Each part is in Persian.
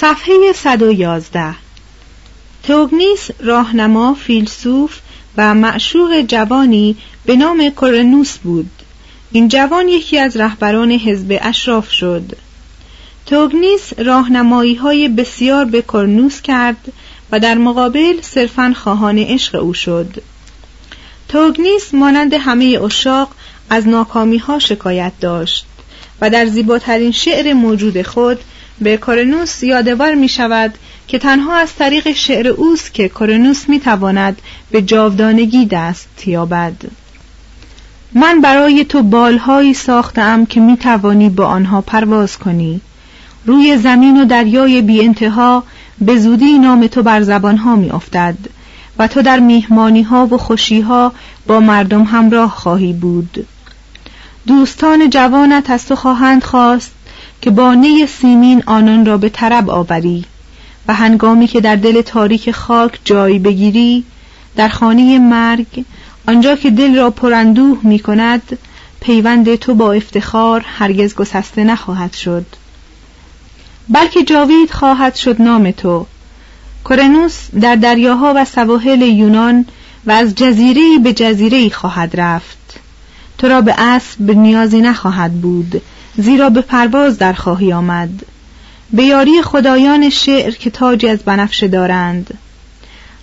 صفحه 111 توگنیس راهنما فیلسوف و معشوق جوانی به نام کورنوس بود. این جوان یکی از رهبران حزب اشراف شد. توگنیس راهنمایی های بسیار به کورنوس کرد و در مقابل صرفا خواهان عشق او شد. توگنیس مانند همه اشاق از ناکامی ها شکایت داشت و در زیباترین شعر موجود خود به کورنوس یادآور می شود که تنها از طریق شعر اوست که کورنوس می تواند به جاودانگی دست یابد. من برای تو بالهایی ساختم که می توانی با آنها پرواز کنی. روی زمین و دریای بی انتها به زودی نام تو بر زبانها می افتد و تو در میهمانی ها و خوشی ها با مردم همراه خواهی بود. دوستان جوانت از تو خواهند خواست که با نی سیمین آنان را به طرب آوری و هنگامی که در دل تاریک خاک جای بگیری در خانه مرگ آنجا که دل را پراندوه می کند پیوند تو با افتخار هرگز گسسته نخواهد شد. بلکه جاوید خواهد شد نام تو. کورنوس در دریاها و سواحل یونان و از جزیره به جزیره خواهد رفت. تو را به اسب نیازی نخواهد بود. زیرا به پرواز در خواهی آمد. به یاری خدایان شعر که تاجی از بنفشه دارند.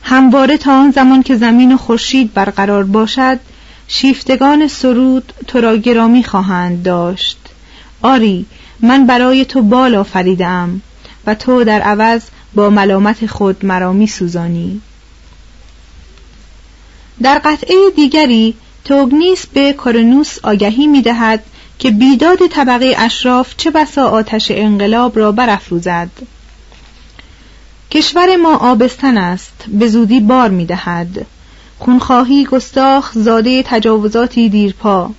همواره تا آن زمان که زمین و خورشید برقرار باشد شیفتگان سرود تو را گرامی خواهند داشت. آری من برای تو بال آفریدم و تو در عوض با ملامت خود مرا می سوزانی. در قطعه دیگری توگنیس به کورنوس آگهی می دهد که بیداد طبقه اشراف چه بسا آتش انقلاب را برافروزد کشور ما آبستن است به زودی بار می دهد خونخواهی گستاخ زاده تجاوزاتی دیرپا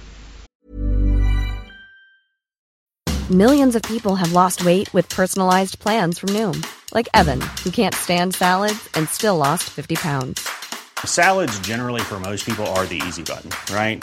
Millions of people have lost weight with personalized plans from Noom, like Evan, who can't stand salads and still lost 50 pounds. Salads generally for most people are the easy button, right?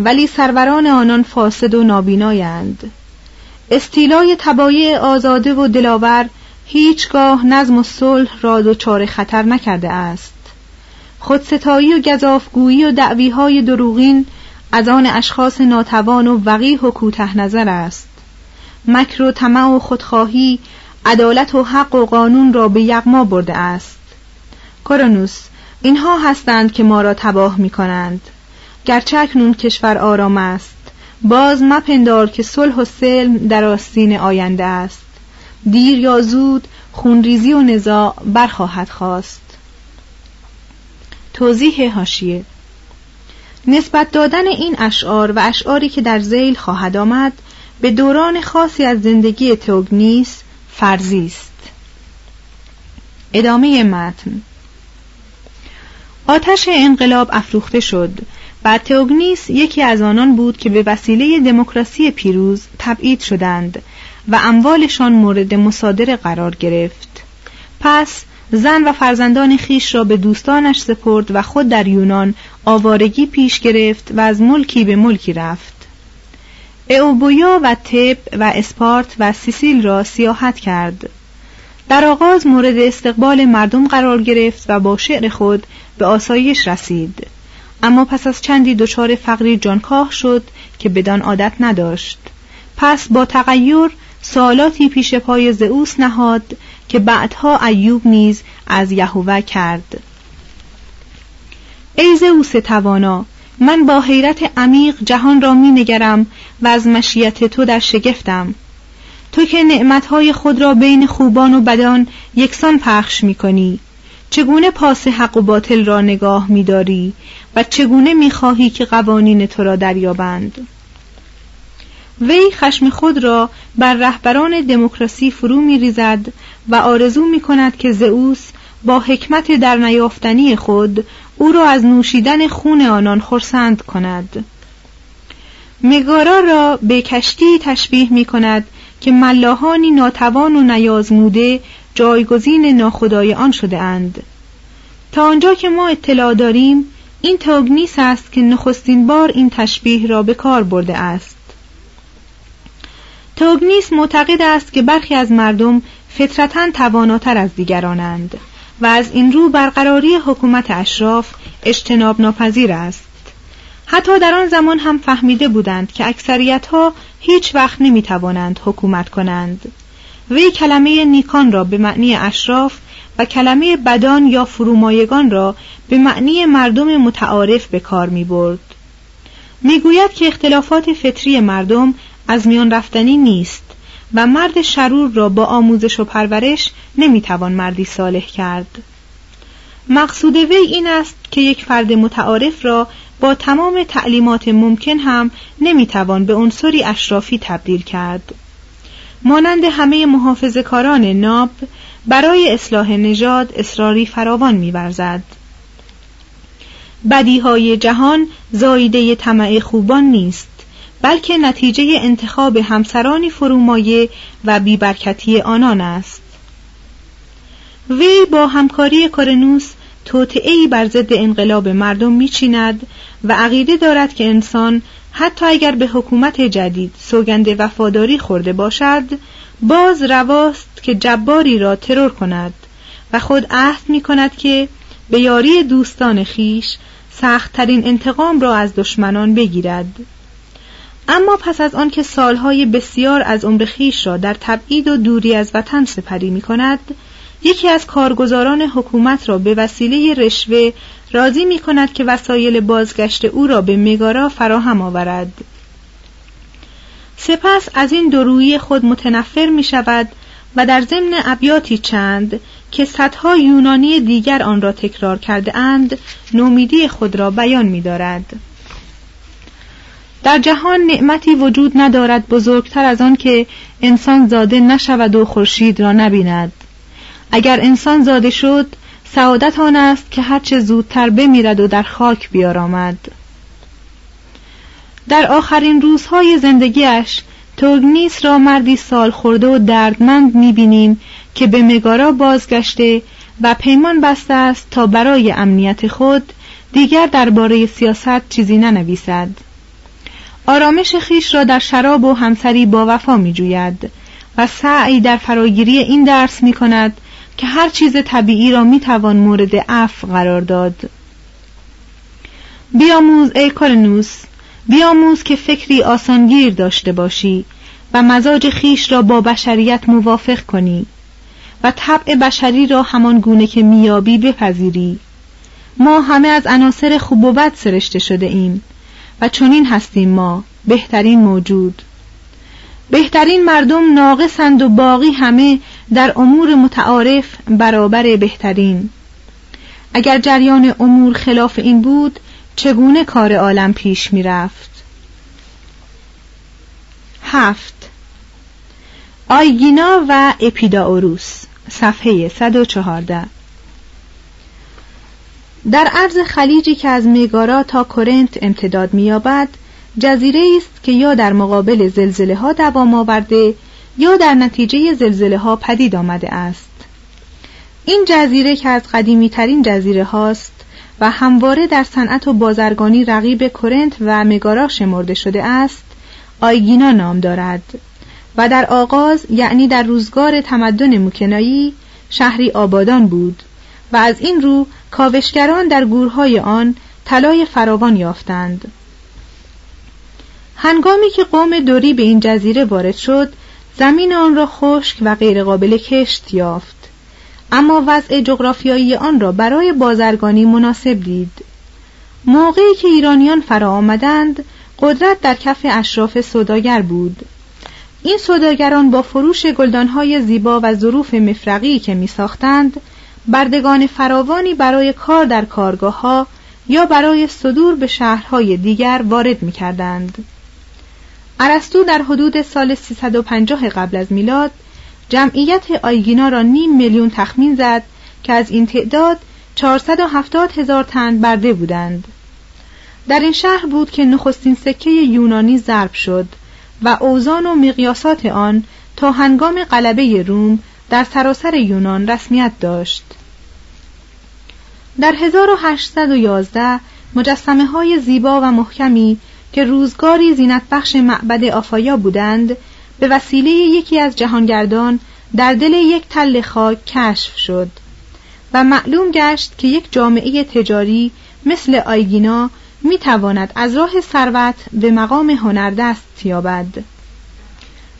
ولی سروران آنان فاسد و نابینایند. استیلای تبایع آزاده و دلاور هیچگاه نظم و صلح را دچار خطر نکرده است. خودستایی و گذافگویی و دعویهای دروغین از آن اشخاص ناتوان و وقیح و کوته نظر است. مکر و طمع و خودخواهی عدالت و حق و قانون را به یغما برده است. کورونوس اینها هستند که ما را تباه می کنند گرچه اکنون کشور آرام است. باز مپندار که صلح و سلم در آستین آینده است. دیر یا زود خونریزی و نزاع برخواهد خواست. توضیح هاشیه نسبت دادن این اشعار و اشعاری که در زیل خواهد آمد به دوران خاصی از زندگی توگنیس فرضی است. ادامه متن. آتش انقلاب افروخته شد. و تئوگنیس یکی از آنان بود که به وسیله دموکراسی پیروز تبعید شدند و اموالشان مورد مصادره قرار گرفت. پس زن و فرزندان خیش را به دوستانش سپرد و خود در یونان آوارگی پیش گرفت و از ملکی به ملکی رفت. اوبویا و تب و اسپارت و سیسیل را سیاحت کرد. در آغاز مورد استقبال مردم قرار گرفت و با شعر خود به آسایش رسید. اما پس از چندی دچار فقری جانکاه شد که بدان عادت نداشت. پس با تغییر سوالاتی پیش پای زئوس نهاد که بعدها ایوب نیز از یهوه کرد. ای زئوس توانا من با حیرت عمیق جهان را می نگرم و از مشیت تو در شگفتم. تو که نعمتهای خود را بین خوبان و بدان یکسان پخش می کنی چگونه پاس حق و باطل را نگاه می داری و چگونه می خواهی که قوانین تو را دریابند؟ وی خشم خود را بر رهبران دموکراسی فرو می ریزد و آرزو می کند که زئوس با حکمت در نیافتنی خود او را از نوشیدن خون آنان خرسند کند. مگارا را به کشتی تشبیه می کند که ملاحانی ناتوان و نیازموده جایگزین ناخدای آن شده اند. تا آنجا که ما اطلاع داریم این تاگنیس است که نخستین بار این تشبیه را به کار برده است. تاگنیس معتقد است که برخی از مردم فطرتا تواناتر از دیگرانند و از این رو برقراری حکومت اشراف اجتناب ناپذیر است. حتی در آن زمان هم فهمیده بودند که اکثریت ها هیچ وقت نمی توانند حکومت کنند. وی کلمه نیکان را به معنی اشراف و کلمه بدان یا فرومایگان را به معنی مردم متعارف به کار می برد. می گوید که اختلافات فطری مردم از میان رفتنی نیست و مرد شرور را با آموزش و پرورش نمی‌توان مردی صالح کرد. مقصود وی این است که یک فرد متعارف را با تمام تعلیمات ممکن هم نمی‌توان به عنصری اشرافی تبدیل کرد. مانند همه محافظ کاران ناب برای اصلاح نژاد اصراری فراوان میورزد. بدیهای جهان زایده طمع خوبان نیست بلکه نتیجه انتخاب همسرانی فرومایه و بیبرکتی آنان است. وی با همکاری کارنوس توطعهای بر ضد انقلاب مردم میچیند و عقیده دارد که انسان حتی اگر به حکومت جدید سوگند وفاداری خورده باشد باز رواست که جباری را ترور کند و خود عهد می کند که به یاری دوستان خیش سختترین انتقام را از دشمنان بگیرد. اما پس از آنکه سالهای بسیار از عمر خیش را در تبعید و دوری از وطن سپری می کند یکی از کارگزاران حکومت را به وسیله رشوه راضی می کند که وسایل بازگشت او را به مگارا فراهم آورد سپس از این درویی خود متنفر می شود و در ضمن ابیاتی چند که صدها یونانی دیگر آن را تکرار کرده اند نومیدی خود را بیان می دارد. در جهان نعمتی وجود ندارد بزرگتر از آن که انسان زاده نشود و خورشید را نبیند اگر انسان زاده شد سعادت آن است که هرچه زودتر بمیرد و در خاک بیارامد. در آخرین روزهای زندگیش توگنیس را مردی سال خورده و دردمند می‌بینیم که به مگارا بازگشته و پیمان بسته است تا برای امنیت خود دیگر درباره سیاست چیزی ننویسد. آرامش خیش را در شراب و همسری با وفا می جوید و سعی در فراگیری این درس می کند که هر چیز طبیعی را می توان مورد عفو قرار داد. بیاموز ای کارنوس بیاموز که فکری آسانگیر داشته باشی و مزاج خیش را با بشریت موافق کنی و طبع بشری را همان گونه که میابی بپذیری. ما همه از عناصر خوب و بد سرشته شده ایم و چنین هستیم ما بهترین موجود. بهترین مردم ناقصند و باقی همه در امور متعارف برابر بهترین. اگر جریان امور خلاف این بود چگونه کار عالم پیش می رفت؟ هفت. آیگینا و اپیداوروس صفحه 114 در عرض خلیجی که از میگارا تا کورنت امتداد می‌یابد جزیره است که یا در مقابل زلزله ها دوام آورده یا در نتیجه زلزله ها پدید آمده است. این جزیره که از قدیمی ترین جزیره هاست و همواره در صنعت و بازرگانی رقیب کورنت و مگارا شمرده شده است آیگینا نام دارد و در آغاز یعنی در روزگار تمدن موکنایی شهری آبادان بود و از این رو کاوشگران در گورهای آن طلای فراوان یافتند. هنگامی که قوم دوری به این جزیره وارد شد زمین آن را خشک و غیرقابل کشت یافت. اما وضع جغرافیایی آن را برای بازرگانی مناسب دید. موقعی که ایرانیان فرا آمدند قدرت در کف اشراف سوداگر بود. این سوداگران با فروش گلدانهای زیبا و ظروف مفرقی که می ساختند بردگان فراوانی برای کار در کارگاه ها یا برای صدور به شهرهای دیگر وارد می کردند. ارسطو در حدود سال 350 قبل از میلاد جمعیت آیگینا را نیم میلیون تخمین زد که از این تعداد 470 هزار تن برده بودند. در این شهر بود که نخستین سکه یونانی ضرب شد و اوزان و مقیاسات آن تا هنگام غلبه روم در سراسر یونان رسمیت داشت در 1811 مجسمه های زیبا و محکمی که روزگاری زینت بخش معبد آفایا بودند به وسیله یکی از جهانگردان در دل یک تل خاک کشف شد و معلوم گشت که یک جامعه تجاری مثل آیگینا می تواند از راه ثروت به مقام هنردست یابد.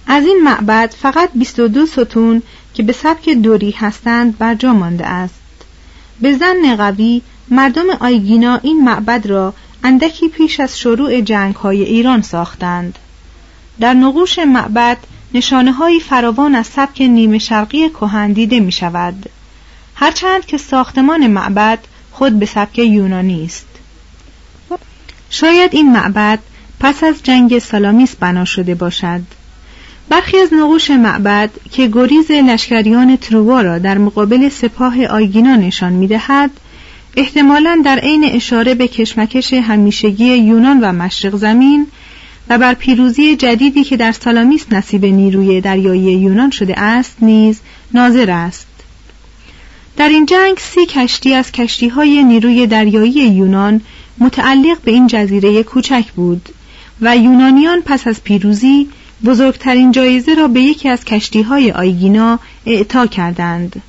از این معبد فقط 22 ستون که به سبک دوری هستند بر جا مانده است. به زن قوی مردم آیگینا این معبد را اندکی پیش از شروع جنگ های ایران ساختند. در نقوش معبد نشانه های فراوان از سبک نیمه شرقی کهن دیده می شود هرچند که ساختمان معبد خود به سبک یونانی است. شاید این معبد پس از جنگ سالامیس بنا شده باشد. برخی از نقوش معبد که گریز لشکریان تروا را در مقابل سپاه آیگینا نشان می‌دهد احتمالا در عین اشاره به کشمکش همیشگی یونان و مشرق زمین و بر پیروزی جدیدی که در سالامیس نصیب نیروی دریایی یونان شده است نیز ناظر است. در این جنگ سی کشتی از کشتی های نیروی دریایی یونان متعلق به این جزیره کوچک بود و یونانیان پس از پیروزی بزرگترین جایزه را به یکی از کشتی های آیگینا اعطا کردند.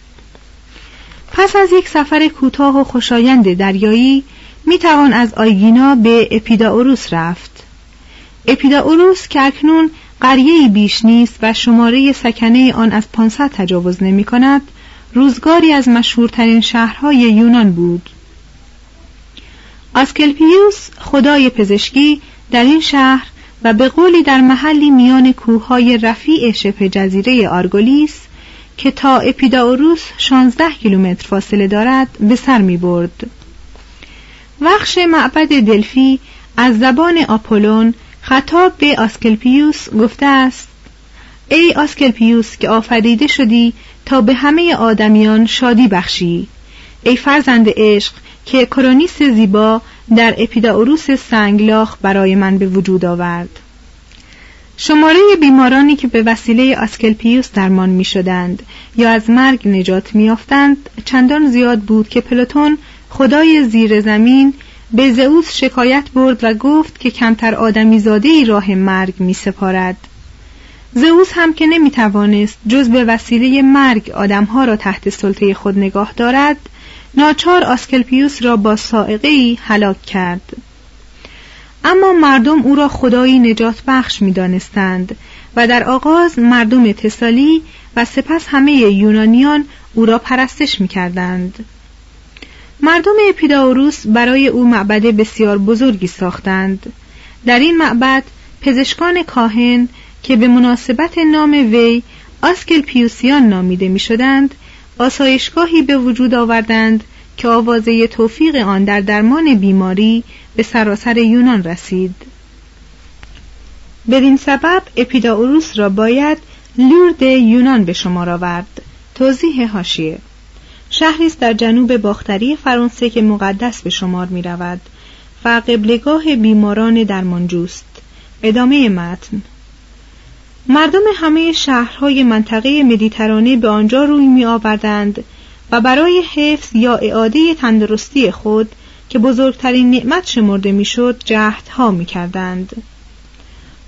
پس از یک سفر کوتاه و خوشایند دریایی می توان از آیگینا به اپیداوروس رفت. اپیداوروس که اکنون قریه بیش نیست و شماره سکنه آن از 500 تجاوز نمی کند روزگاری از مشهورترین شهرهای یونان بود. آسکلپیوس خدای پزشکی در این شهر و به قولی در محلی میان کوههای رفیع شبه جزیره آرگولیس که تا اپیداوروس 16 کیلومتر فاصله دارد به سر می برد. وخش معبد دلفی از زبان آپولون خطاب به آسکلپیوس گفته است ای آسکلپیوس که آفریده شدی تا به همه آدمیان شادی بخشی ای فرزند عشق که کرونیس زیبا در اپیداوروس سنگلاخ برای من به وجود آورد شماره بیمارانی که به وسیله آسکلپیوس درمان می شدند یا از مرگ نجات می چندان زیاد بود که پلوتون خدای زیر زمین به زئوس شکایت برد و گفت که کمتر آدمی زاده ای راه مرگ می سپارد. زئوس هم که نمی توانست جز به وسیله مرگ آدمها را تحت سلطه خود نگاه دارد ناچار آسکلپیوس را با سائقه ای هلاک کرد اما مردم او را خدایی نجات بخش می دانستند و در آغاز مردم تسالی و سپس همه یونانیان او را پرستش می کردند. مردم اپیداوروس برای او معبد بسیار بزرگی ساختند در این معبد پزشکان کاهن که به مناسبت نام وی آسکلپیوسیان نامیده می شدند آسایشگاهی به وجود آوردند که آوازه توفیق آن در درمان بیماری به سراسر یونان رسید. بدین سبب اپیداوروس را باید لورد یونان به شمار آورد. توضیح هاشیه شهری است در جنوب باختری فرانسه که مقدس به شمار می رود و قبلگاه بیماران درمانجوست. ادامه متن. مردم همه شهرهای منطقه مدیترانه به آنجا روی می آوردند و برای حفظ یا اعاده تندرستی خود که بزرگترین نعمت شمرده می‌شد جهدها می کردند.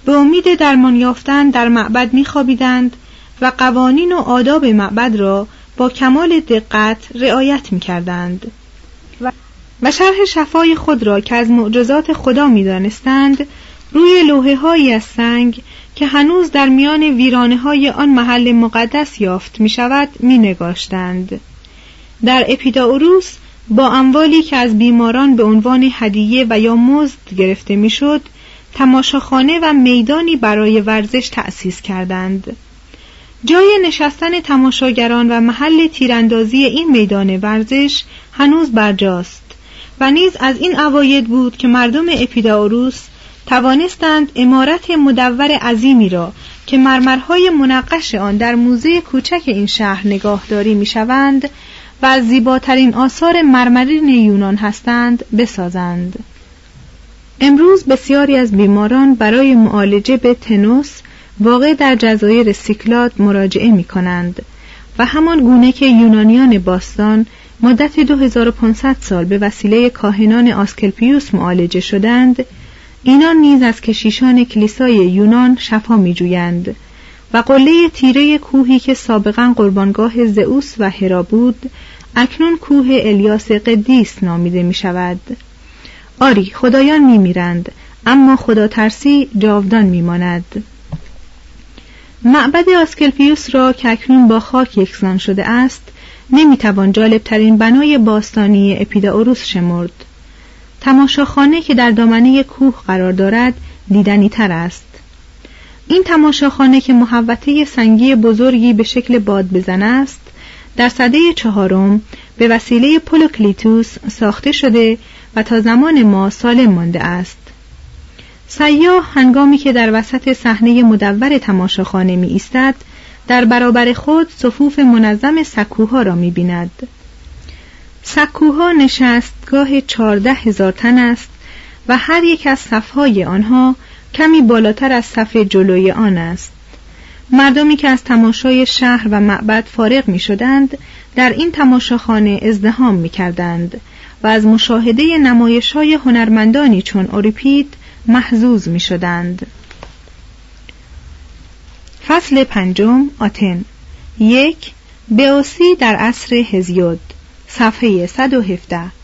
به امید درمان یافتن در معبد می خوابیدند و قوانین و آداب معبد را با کمال دقت رعایت می کردند. و شرح شفای خود را که از معجزات خدا می دانستند روی لوحه هایی از سنگ که هنوز در میان ویرانه های آن محل مقدس یافت می شود می نگاشتند. در اپیداوروس با اموالی که از بیماران به عنوان هدیه و یا مزد گرفته می‌شد تماشاخانه و میدانی برای ورزش تأسیس کردند. جای نشستن تماشاگران و محل تیراندازی این میدان ورزش هنوز برجاست و نیز از این اواید بود که مردم اپیداوروس توانستند امارت مدور عظیمی را که مرمرهای منقش آن در موزه کوچک این شهر نگاهداری می‌شوند و زیباترین آثار مرمرین یونان هستند بسازند. امروز بسیاری از بیماران برای معالجه به تنوس واقع در جزایر سیکلاد مراجعه می کنند و همان گونه که یونانیان باستان مدت 2500 سال به وسیله کاهنان آسکلپیوس معالجه شدند اینان نیز از کشیشان کلیسای یونان شفا می جویند و قله تیره کوهی که سابقا قربانگاه زئوس و هرا بود اکنون کوه الیاس قدیس نامیده می شود آری خدایان می میرند اما خدا ترسی جاودان می ماند معبد آسکلپیوس را که اکنون با خاک یکسان شده است نمی‌توان جالبترین بنای باستانی اپیداوروس شمرد. تماشاخانه که در دامنه کوه قرار دارد دیدنی تر است. این تماشاخانه که محوطه سنگی بزرگی به شکل باد بزن است در صده چهارم به وسیله پولوکلیتوس ساخته شده و تا زمان ما سالم مانده است. سیاه هنگامی که در وسط صحنه مدور تماشاخانه می ایستد در برابر خود صفوف منظم سکوها را می بیند سکوها نشستگاه چارده هزار تن است و هر یک از صفهای آنها کمی بالاتر از صف جلوی آن است. مردمی که از تماشای شهر و معبد فارغ می شدند در این تماشاخانه ازدهام می کردند و از مشاهده نمایش های هنرمندانی چون اوریپید محزوز می شدند. فصل پنجم آتن. یک بیوسی در عصر هزیود صفحه 117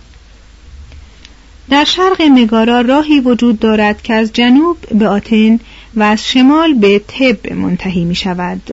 در شرق مگارا راهی وجود دارد که از جنوب به آتن و از شمال به تب منتهی می شود.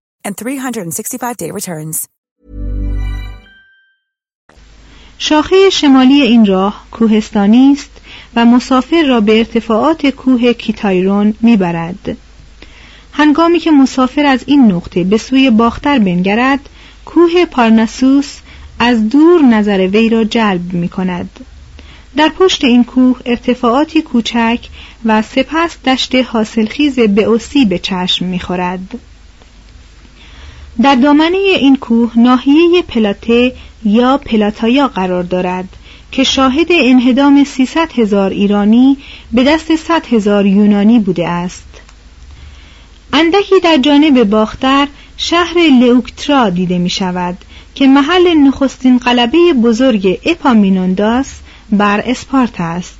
and 365-day returns. شاخه شمالی این راه کوهستانی است و مسافر را به ارتفاعات کوه کیتایرون می‌برد. هنگامی که مسافر از این نقطه به سوی باختر بنگرد، کوه پارناسوس از دور نظر وی را جلب می کند. در پشت این کوه ارتفاعاتی کوچک و سپس دشت حاصلخیز بئوسی به چشم می‌خورد. در دامنه این کوه ناحیه پلاته یا پلاتایا قرار دارد که شاهد انهدام 300 هزار ایرانی به دست 100 هزار یونانی بوده است. اندکی در جانب باختر شهر لئوکترا دیده می شود که محل نخستین قلبه بزرگ اپامینونداس بر اسپارت است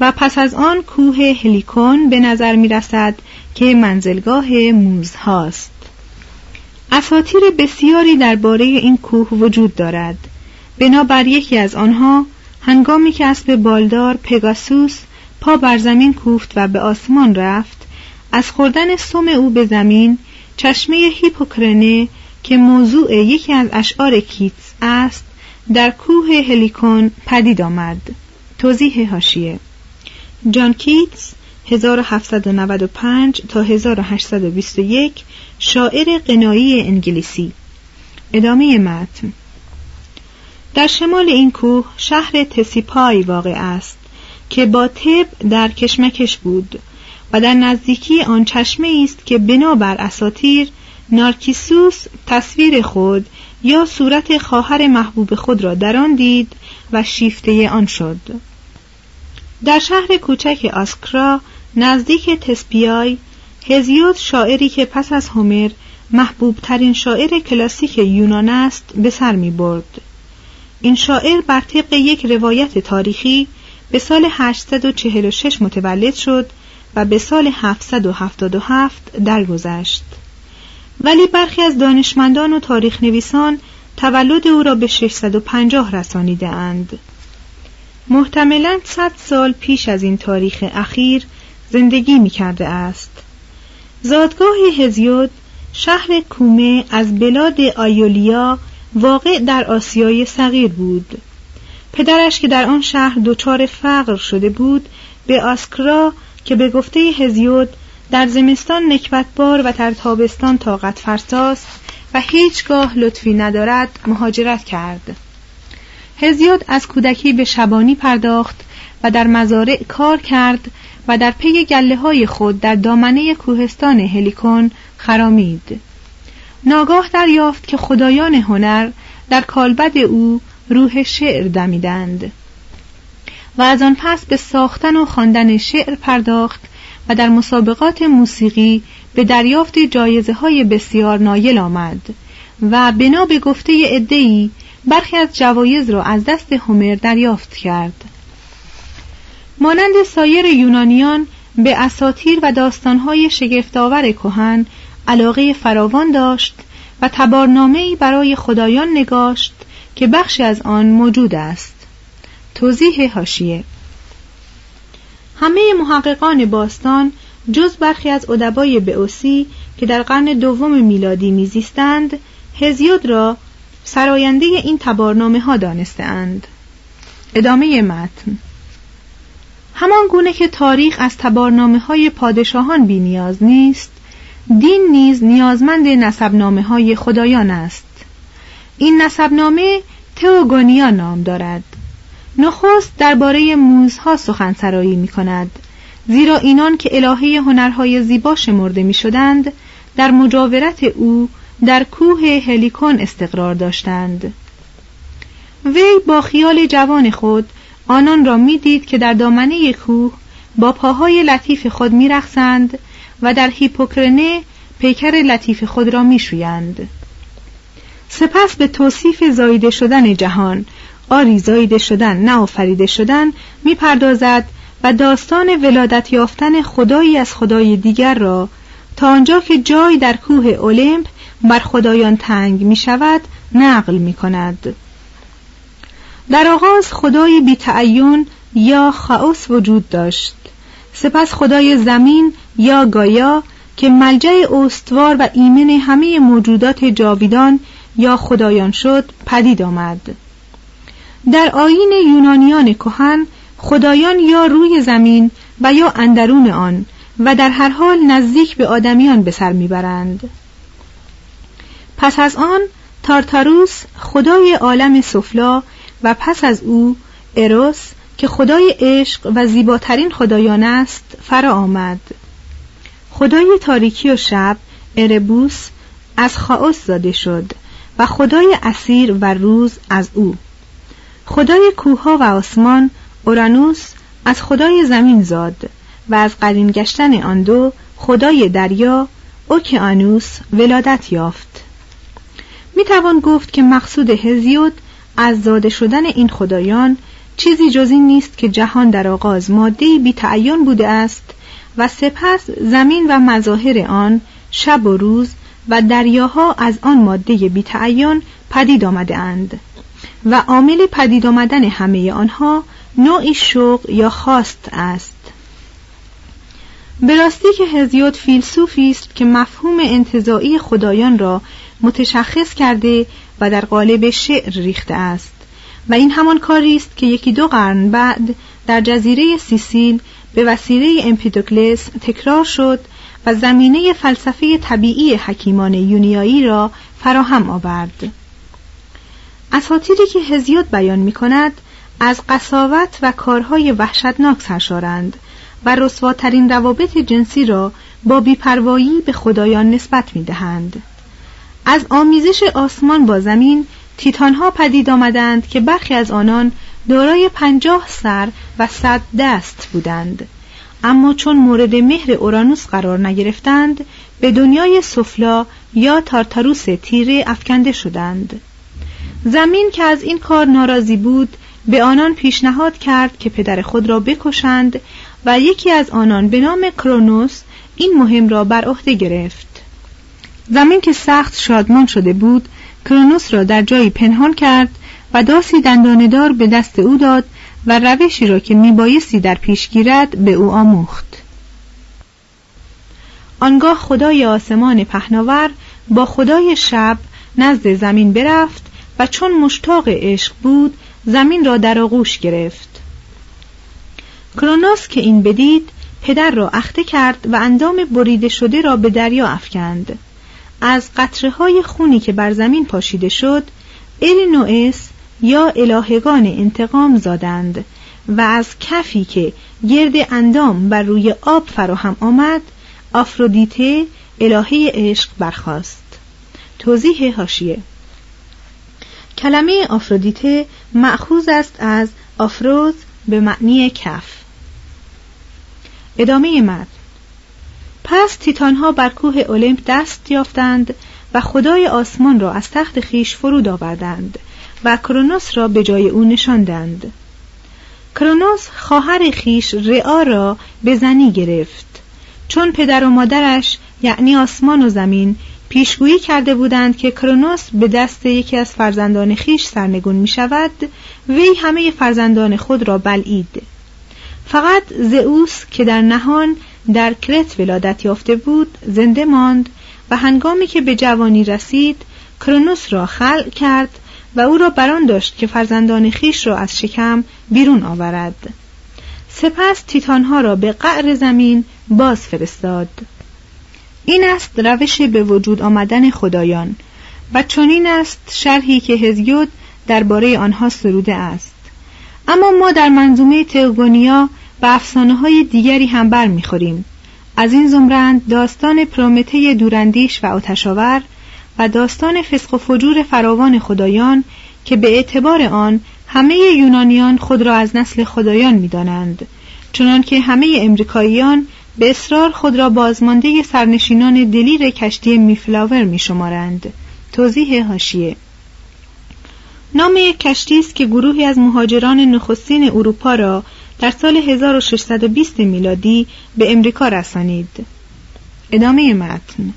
و پس از آن کوه هلیکون به نظر می رسد که منزلگاه موز هاست. اساطیر بسیاری درباره این کوه وجود دارد. بنابر یکی از آنها هنگامی که اسب بالدار پگاسوس پا بر زمین کوفت و به آسمان رفت از خوردن سم او به زمین چشمه هیپوکرنه که موضوع یکی از اشعار کیتس است در کوه هلیکون پدید آمد. توضیح هاشیه جان کیتس 1795 تا 1821 شاعر قنایی انگلیسی. ادامه متن. در شمال این کوه شهر تسیپای واقع است که با تب در کشمکش بود و در نزدیکی آن چشمه است که بنابر اساتیر نارکیسوس تصویر خود یا صورت خواهر محبوب خود را در آن دید و شیفته آن شد. در شهر کوچک آسکرا نزدیک تسپیای هزیود شاعری که پس از هومر محبوب ترین شاعر کلاسیک یونان است به سر می برد. این شاعر بر طبق یک روایت تاریخی به سال 846 متولد شد و به سال 777 درگذشت. ولی برخی از دانشمندان و تاریخ نویسان تولد او را به 650 رسانیده اند. محتملا 100 سال پیش از این تاریخ اخیر زندگی می کرده است. زادگاه هزیود شهر کومه از بلاد آیولیا واقع در آسیای صغیر بود پدرش که در آن شهر دچار فقر شده بود به آسکرا که به گفته هزیود در زمستان نکبتبار و در تابستان طاقت فرساست و هیچگاه لطفی ندارد مهاجرت کرد هزیود از کودکی به شبانی پرداخت و در مزارع کار کرد و در پی گله های خود در دامنه کوهستان هلیکون خرامید. ناگاه دریافت که خدایان هنر در کالبد او روح شعر دمیدند و از آن پس به ساختن و خواندن شعر پرداخت و در مسابقات موسیقی به دریافت جایزه های بسیار نایل آمد و بنا به گفته ادهی برخی از جوایز را از دست هومر دریافت کرد. مانند سایر یونانیان به اساطیر و داستانهای شگفتآور کهن علاقه فراوان داشت و تبارنامه‌ای برای خدایان نگاشت که بخشی از آن موجود است. توضیح هاشیه همه محققان باستان جز برخی از ادبای بئوسی که در قرن دوم میلادی میزیستند هزیود را سراینده این تبارنامه ها دانستهاند. ادامه متن. همان گونه که تاریخ از تبارنامه های پادشاهان بی نیاز نیست دین نیز نیازمند نسبنامه های خدایان است. این نسبنامه تئوگونیا نام دارد. نخست درباره موزها سخنسرایی می کند زیرا اینان که الهه هنرهای زیبا شمرده می شدند در مجاورت او در کوه هلیکون استقرار داشتند. وی با خیال جوان خود آنان را می‌دید که در دامنه کوه با پاهای لطیف خود میرقصند و در هیپوکرنه پیکر لطیف خود را میشویند. سپس به توصیف زایده شدن جهان آری زایده شدن نه آفریده شدن می‌پردازد و داستان ولادت یافتن خدایی از خدای دیگر را تا آنجا که جای در کوه اولمپ بر خدایان تنگ می شود نقل می کند در آغاز خدای بیتعین یا خاوس وجود داشت. سپس خدای زمین یا گایا که ملجع استوار و ایمن همه موجودات جاویدان یا خدایان شد پدید آمد. در آین یونانیان کهن خدایان یا روی زمین و یا اندرون آن و در هر حال نزدیک به آدمیان به سر می‌برند. پس از آن تارتاروس خدای عالم سفلا و پس از او اروس که خدای عشق و زیباترین خدایان است فرا آمد. خدای تاریکی و شب اربوس از خاوس زاده شد و خدای اسیر و روز از او. خدای کوها و آسمان اورانوس از خدای زمین زاد و از قرین گشتن آن دو خدای دریا اوکیانوس ولادت یافت. می توان گفت که مقصود هزیود از زاده شدن این خدایان چیزی جز این نیست که جهان در آغاز ماده بی تعین بوده است و سپس زمین و مظاهر آن شب و روز و دریاها از آن ماده بی تعین پدید آمده اند و عامل پدید آمدن همه آنها نوعی شوق یا خواست است. به راستی که هزیود فیلسوفی است که مفهوم انتظاعی خدایان را متشخص کرده و در قالب شعر ریخته است و این همان کاری است که یکی دو قرن بعد در جزیره سیسیل به وسیله امپیدوکلس تکرار شد و زمینه فلسفه طبیعی حکیمان یونیایی را فراهم آورد اساطیری که هزیود بیان می کند از قصاوت و کارهای وحشتناک سرشارند و رسواترین روابط جنسی را با بیپروایی به خدایان نسبت می دهند. از آمیزش آسمان با زمین تیتانها پدید آمدند که برخی از آنان دارای پنجاه سر و صد دست بودند. اما چون مورد مهر اورانوس قرار نگرفتند به دنیای سفلا یا تارتاروس تیره افکنده شدند. زمین که از این کار ناراضی بود به آنان پیشنهاد کرد که پدر خود را بکشند و یکی از آنان به نام کرونوس این مهم را بر عهده گرفت. زمین که سخت شادمان شده بود کرونوس را در جایی پنهان کرد و داسی دنداندار به دست او داد و روشی را که میبایستی در پیش گیرد به او آموخت. آنگاه خدای آسمان پهناور با خدای شب نزد زمین برفت و چون مشتاق عشق بود زمین را در آغوش گرفت. کرونوس که این بدید پدر را اخته کرد و اندام بریده شده را به دریا افکند. از قطره های خونی که بر زمین پاشیده شد ارینوئس یا الهگان انتقام زادند و از کفی که گرد اندام بر روی آب فراهم آمد آفرودیته الهه عشق برخاست. توضیح هاشیه کلمه آفرودیته معخوز است از آفروز به معنی کف. ادامه مد پس تیتانها بر کوه اولمپ دست یافتند و خدای آسمان را از تخت خیش فرود آوردند و کرونوس را به جای او نشاندند. کرونوس خواهر خیش رعا را به زنی گرفت. چون پدر و مادرش یعنی آسمان و زمین پیشگویی کرده بودند که کرونوس به دست یکی از فرزندان خیش سرنگون می شود وی همه فرزندان خود را بلعید. فقط زئوس که در نهان در کرت ولادت یافته بود زنده ماند و هنگامی که به جوانی رسید کرونوس را خلق کرد و او را بران داشت که فرزندان خیش را از شکم بیرون آورد. سپس تیتانها را به قعر زمین باز فرستاد. این است روش به وجود آمدن خدایان و چنین است شرحی که هزیود درباره آنها سروده است. اما ما در منظومه تئوگونیا به افسانه های دیگری هم بر می‌خوریم از این زمرند داستان پرومته دوراندیش و آتشاور و داستان فسق و فجور فراوان خدایان که به اعتبار آن همه یونانیان خود را از نسل خدایان می‌دانند. چنانکه همه امریکاییان به اصرار خود را بازمانده سرنشینان دلیر کشتی میفلاور میشمارند. توضیح هاشیه نام یک کشتی است که گروهی از مهاجران نخستین اروپا را در سال 1620 میلادی به امریکا رسانید. ادامه متن.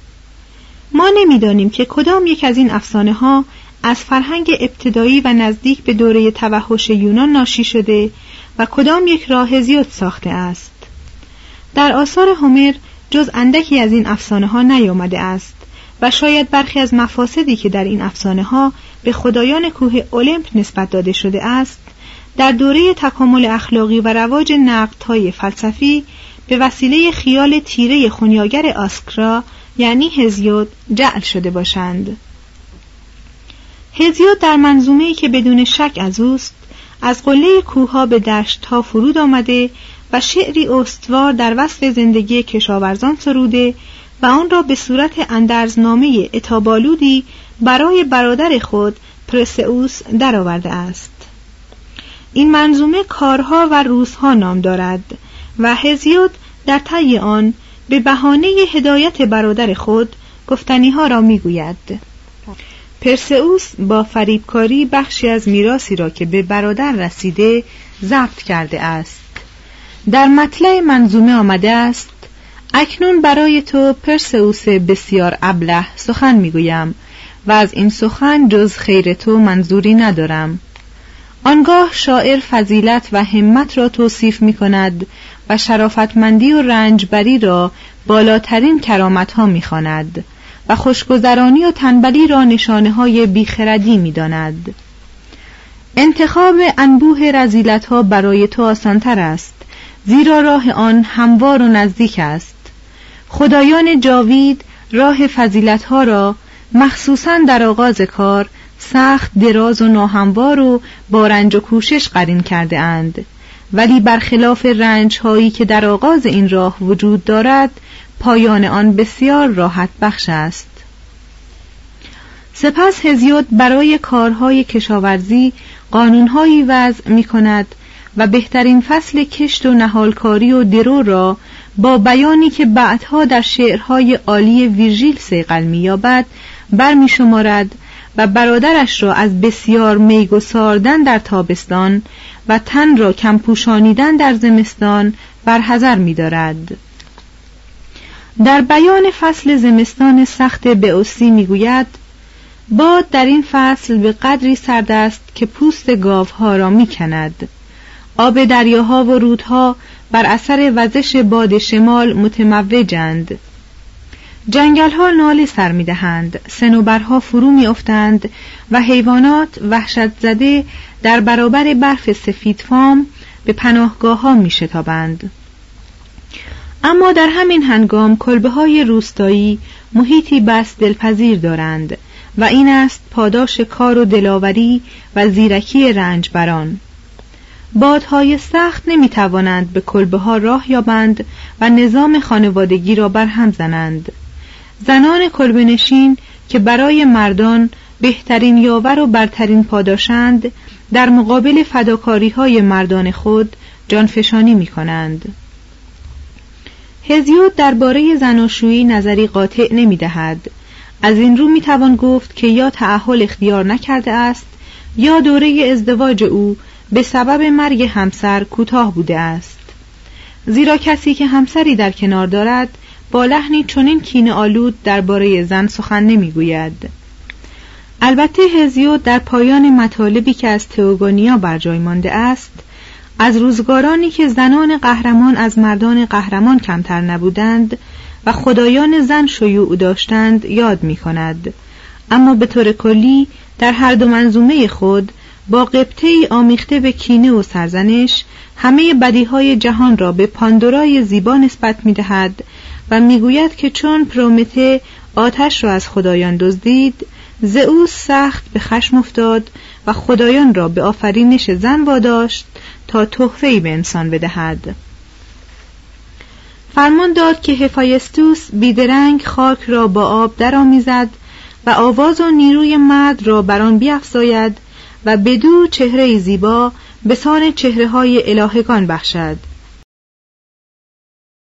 ما نمی‌دانیم که کدام یک از این افسانه ها از فرهنگ ابتدایی و نزدیک به دوره توحش یونان ناشی شده و کدام یک را هزیوت ساخته است. در آثار هومر جز اندکی از این افسانه ها نیامده است و شاید برخی از مفاسدی که در این افسانه ها به خدایان کوه اولمپ نسبت داده شده است در دوره تکامل اخلاقی و رواج نقدهای فلسفی به وسیله خیال تیره خونیاگر آسکرا یعنی هزیود جعل شده باشند. هزیود در منظومه‌ای که بدون شک از اوست از قله کوها به دشتها فرود آمده و شعری استوار در وصف زندگی کشاورزان سروده و آن را به صورت اندرزنامه اتابالودی برای برادر خود پرسئوس درآورده است. این منظومه کارها و روزها نام دارد و هزیود در طی آن به بهانه هدایت برادر خود گفتنیها را می‌گوید. پرسئوس با فریبکاری بخشی از میراسی را که به برادر رسیده ضبط کرده است. در مطلع منظومه آمده است اکنون برای تو پرسئوس بسیار ابله سخن می‌گویم و از این سخن جز خیر تو منظوری ندارم. آنگاه شاعر فضیلت و همت را توصیف می کند و شرافتمندی و رنجبری را بالاترین کرامت ها می خاند و خوشگذرانی و تنبلی را نشانه های بیخردی می داند. انتخاب انبوه رزیلت ها برای تو آسانتر است زیرا راه آن هموار و نزدیک است خدایان جاوید راه فضیلت ها را مخصوصا در آغاز کار سخت دراز و ناهموار و با رنج و کوشش قرین کرده اند. ولی برخلاف رنج هایی که در آغاز این راه وجود دارد پایان آن بسیار راحت بخش است. سپس هزیود برای کارهای کشاورزی قانونهایی وضع می کند و بهترین فصل کشت و نهالکاری و درو را با بیانی که بعدها در شعرهای عالی ویرژیل سیقل مییابد برمیشمارد و برادرش را از بسیار میگساردن در تابستان و تن را کم پوشانیدن در زمستان برحذر می‌دارد. در بیان فصل زمستان سخت بئوسی می‌گوید باد در این فصل به قدری سرد است که پوست گاوها را می‌کند آب دریاها و رودها بر اثر وزش باد شمال متموجند جنگل ها ناله سر می دهند سنوبرها فرو می افتند و حیوانات وحشت زده در برابر برف سفید فام به پناهگاه ها می شتابند. اما در همین هنگام کلبه های روستایی محیطی بس دلپذیر دارند و این است پاداش کار و دلاوری و زیرکی رنجبران بادهای سخت نمی توانند به کلبه ها راه یابند و نظام خانوادگی را برهم زنند زنان کلبنشین که برای مردان بهترین یاور و برترین پاداشند در مقابل فداکاری های مردان خود جانفشانی می کنند. هزیود درباره زناشویی نظری قاطع نمی دهد. از این رو می توان گفت که یا تعهل اختیار نکرده است یا دوره ازدواج او به سبب مرگ همسر کوتاه بوده است زیرا کسی که همسری در کنار دارد با لحنی چنین کینه آلود درباره زن سخن نمی‌گوید البته هزیو در پایان مطالبی که از تئوگونیا بر جای مانده است از روزگارانی که زنان قهرمان از مردان قهرمان کمتر نبودند و خدایان زن شیوع داشتند یاد می کند. اما به طور کلی در هر دو منظومه خود با قبطه ای آمیخته به کینه و سرزنش همه بدیهای جهان را به پاندورای زیبا نسبت می دهد و می‌گوید که چون پرومته آتش را از خدایان دزدید زئوس سخت به خشم افتاد و خدایان را به آفرینش زن واداشت تا تحفه‌ای به انسان بدهد. فرمان داد که هفایستوس بیدرنگ خاک را با آب درآمیزد و آواز و نیروی مرد را بر آن بیافزاید و بدو چهره زیبا به سان چهره های الهگان بخشد.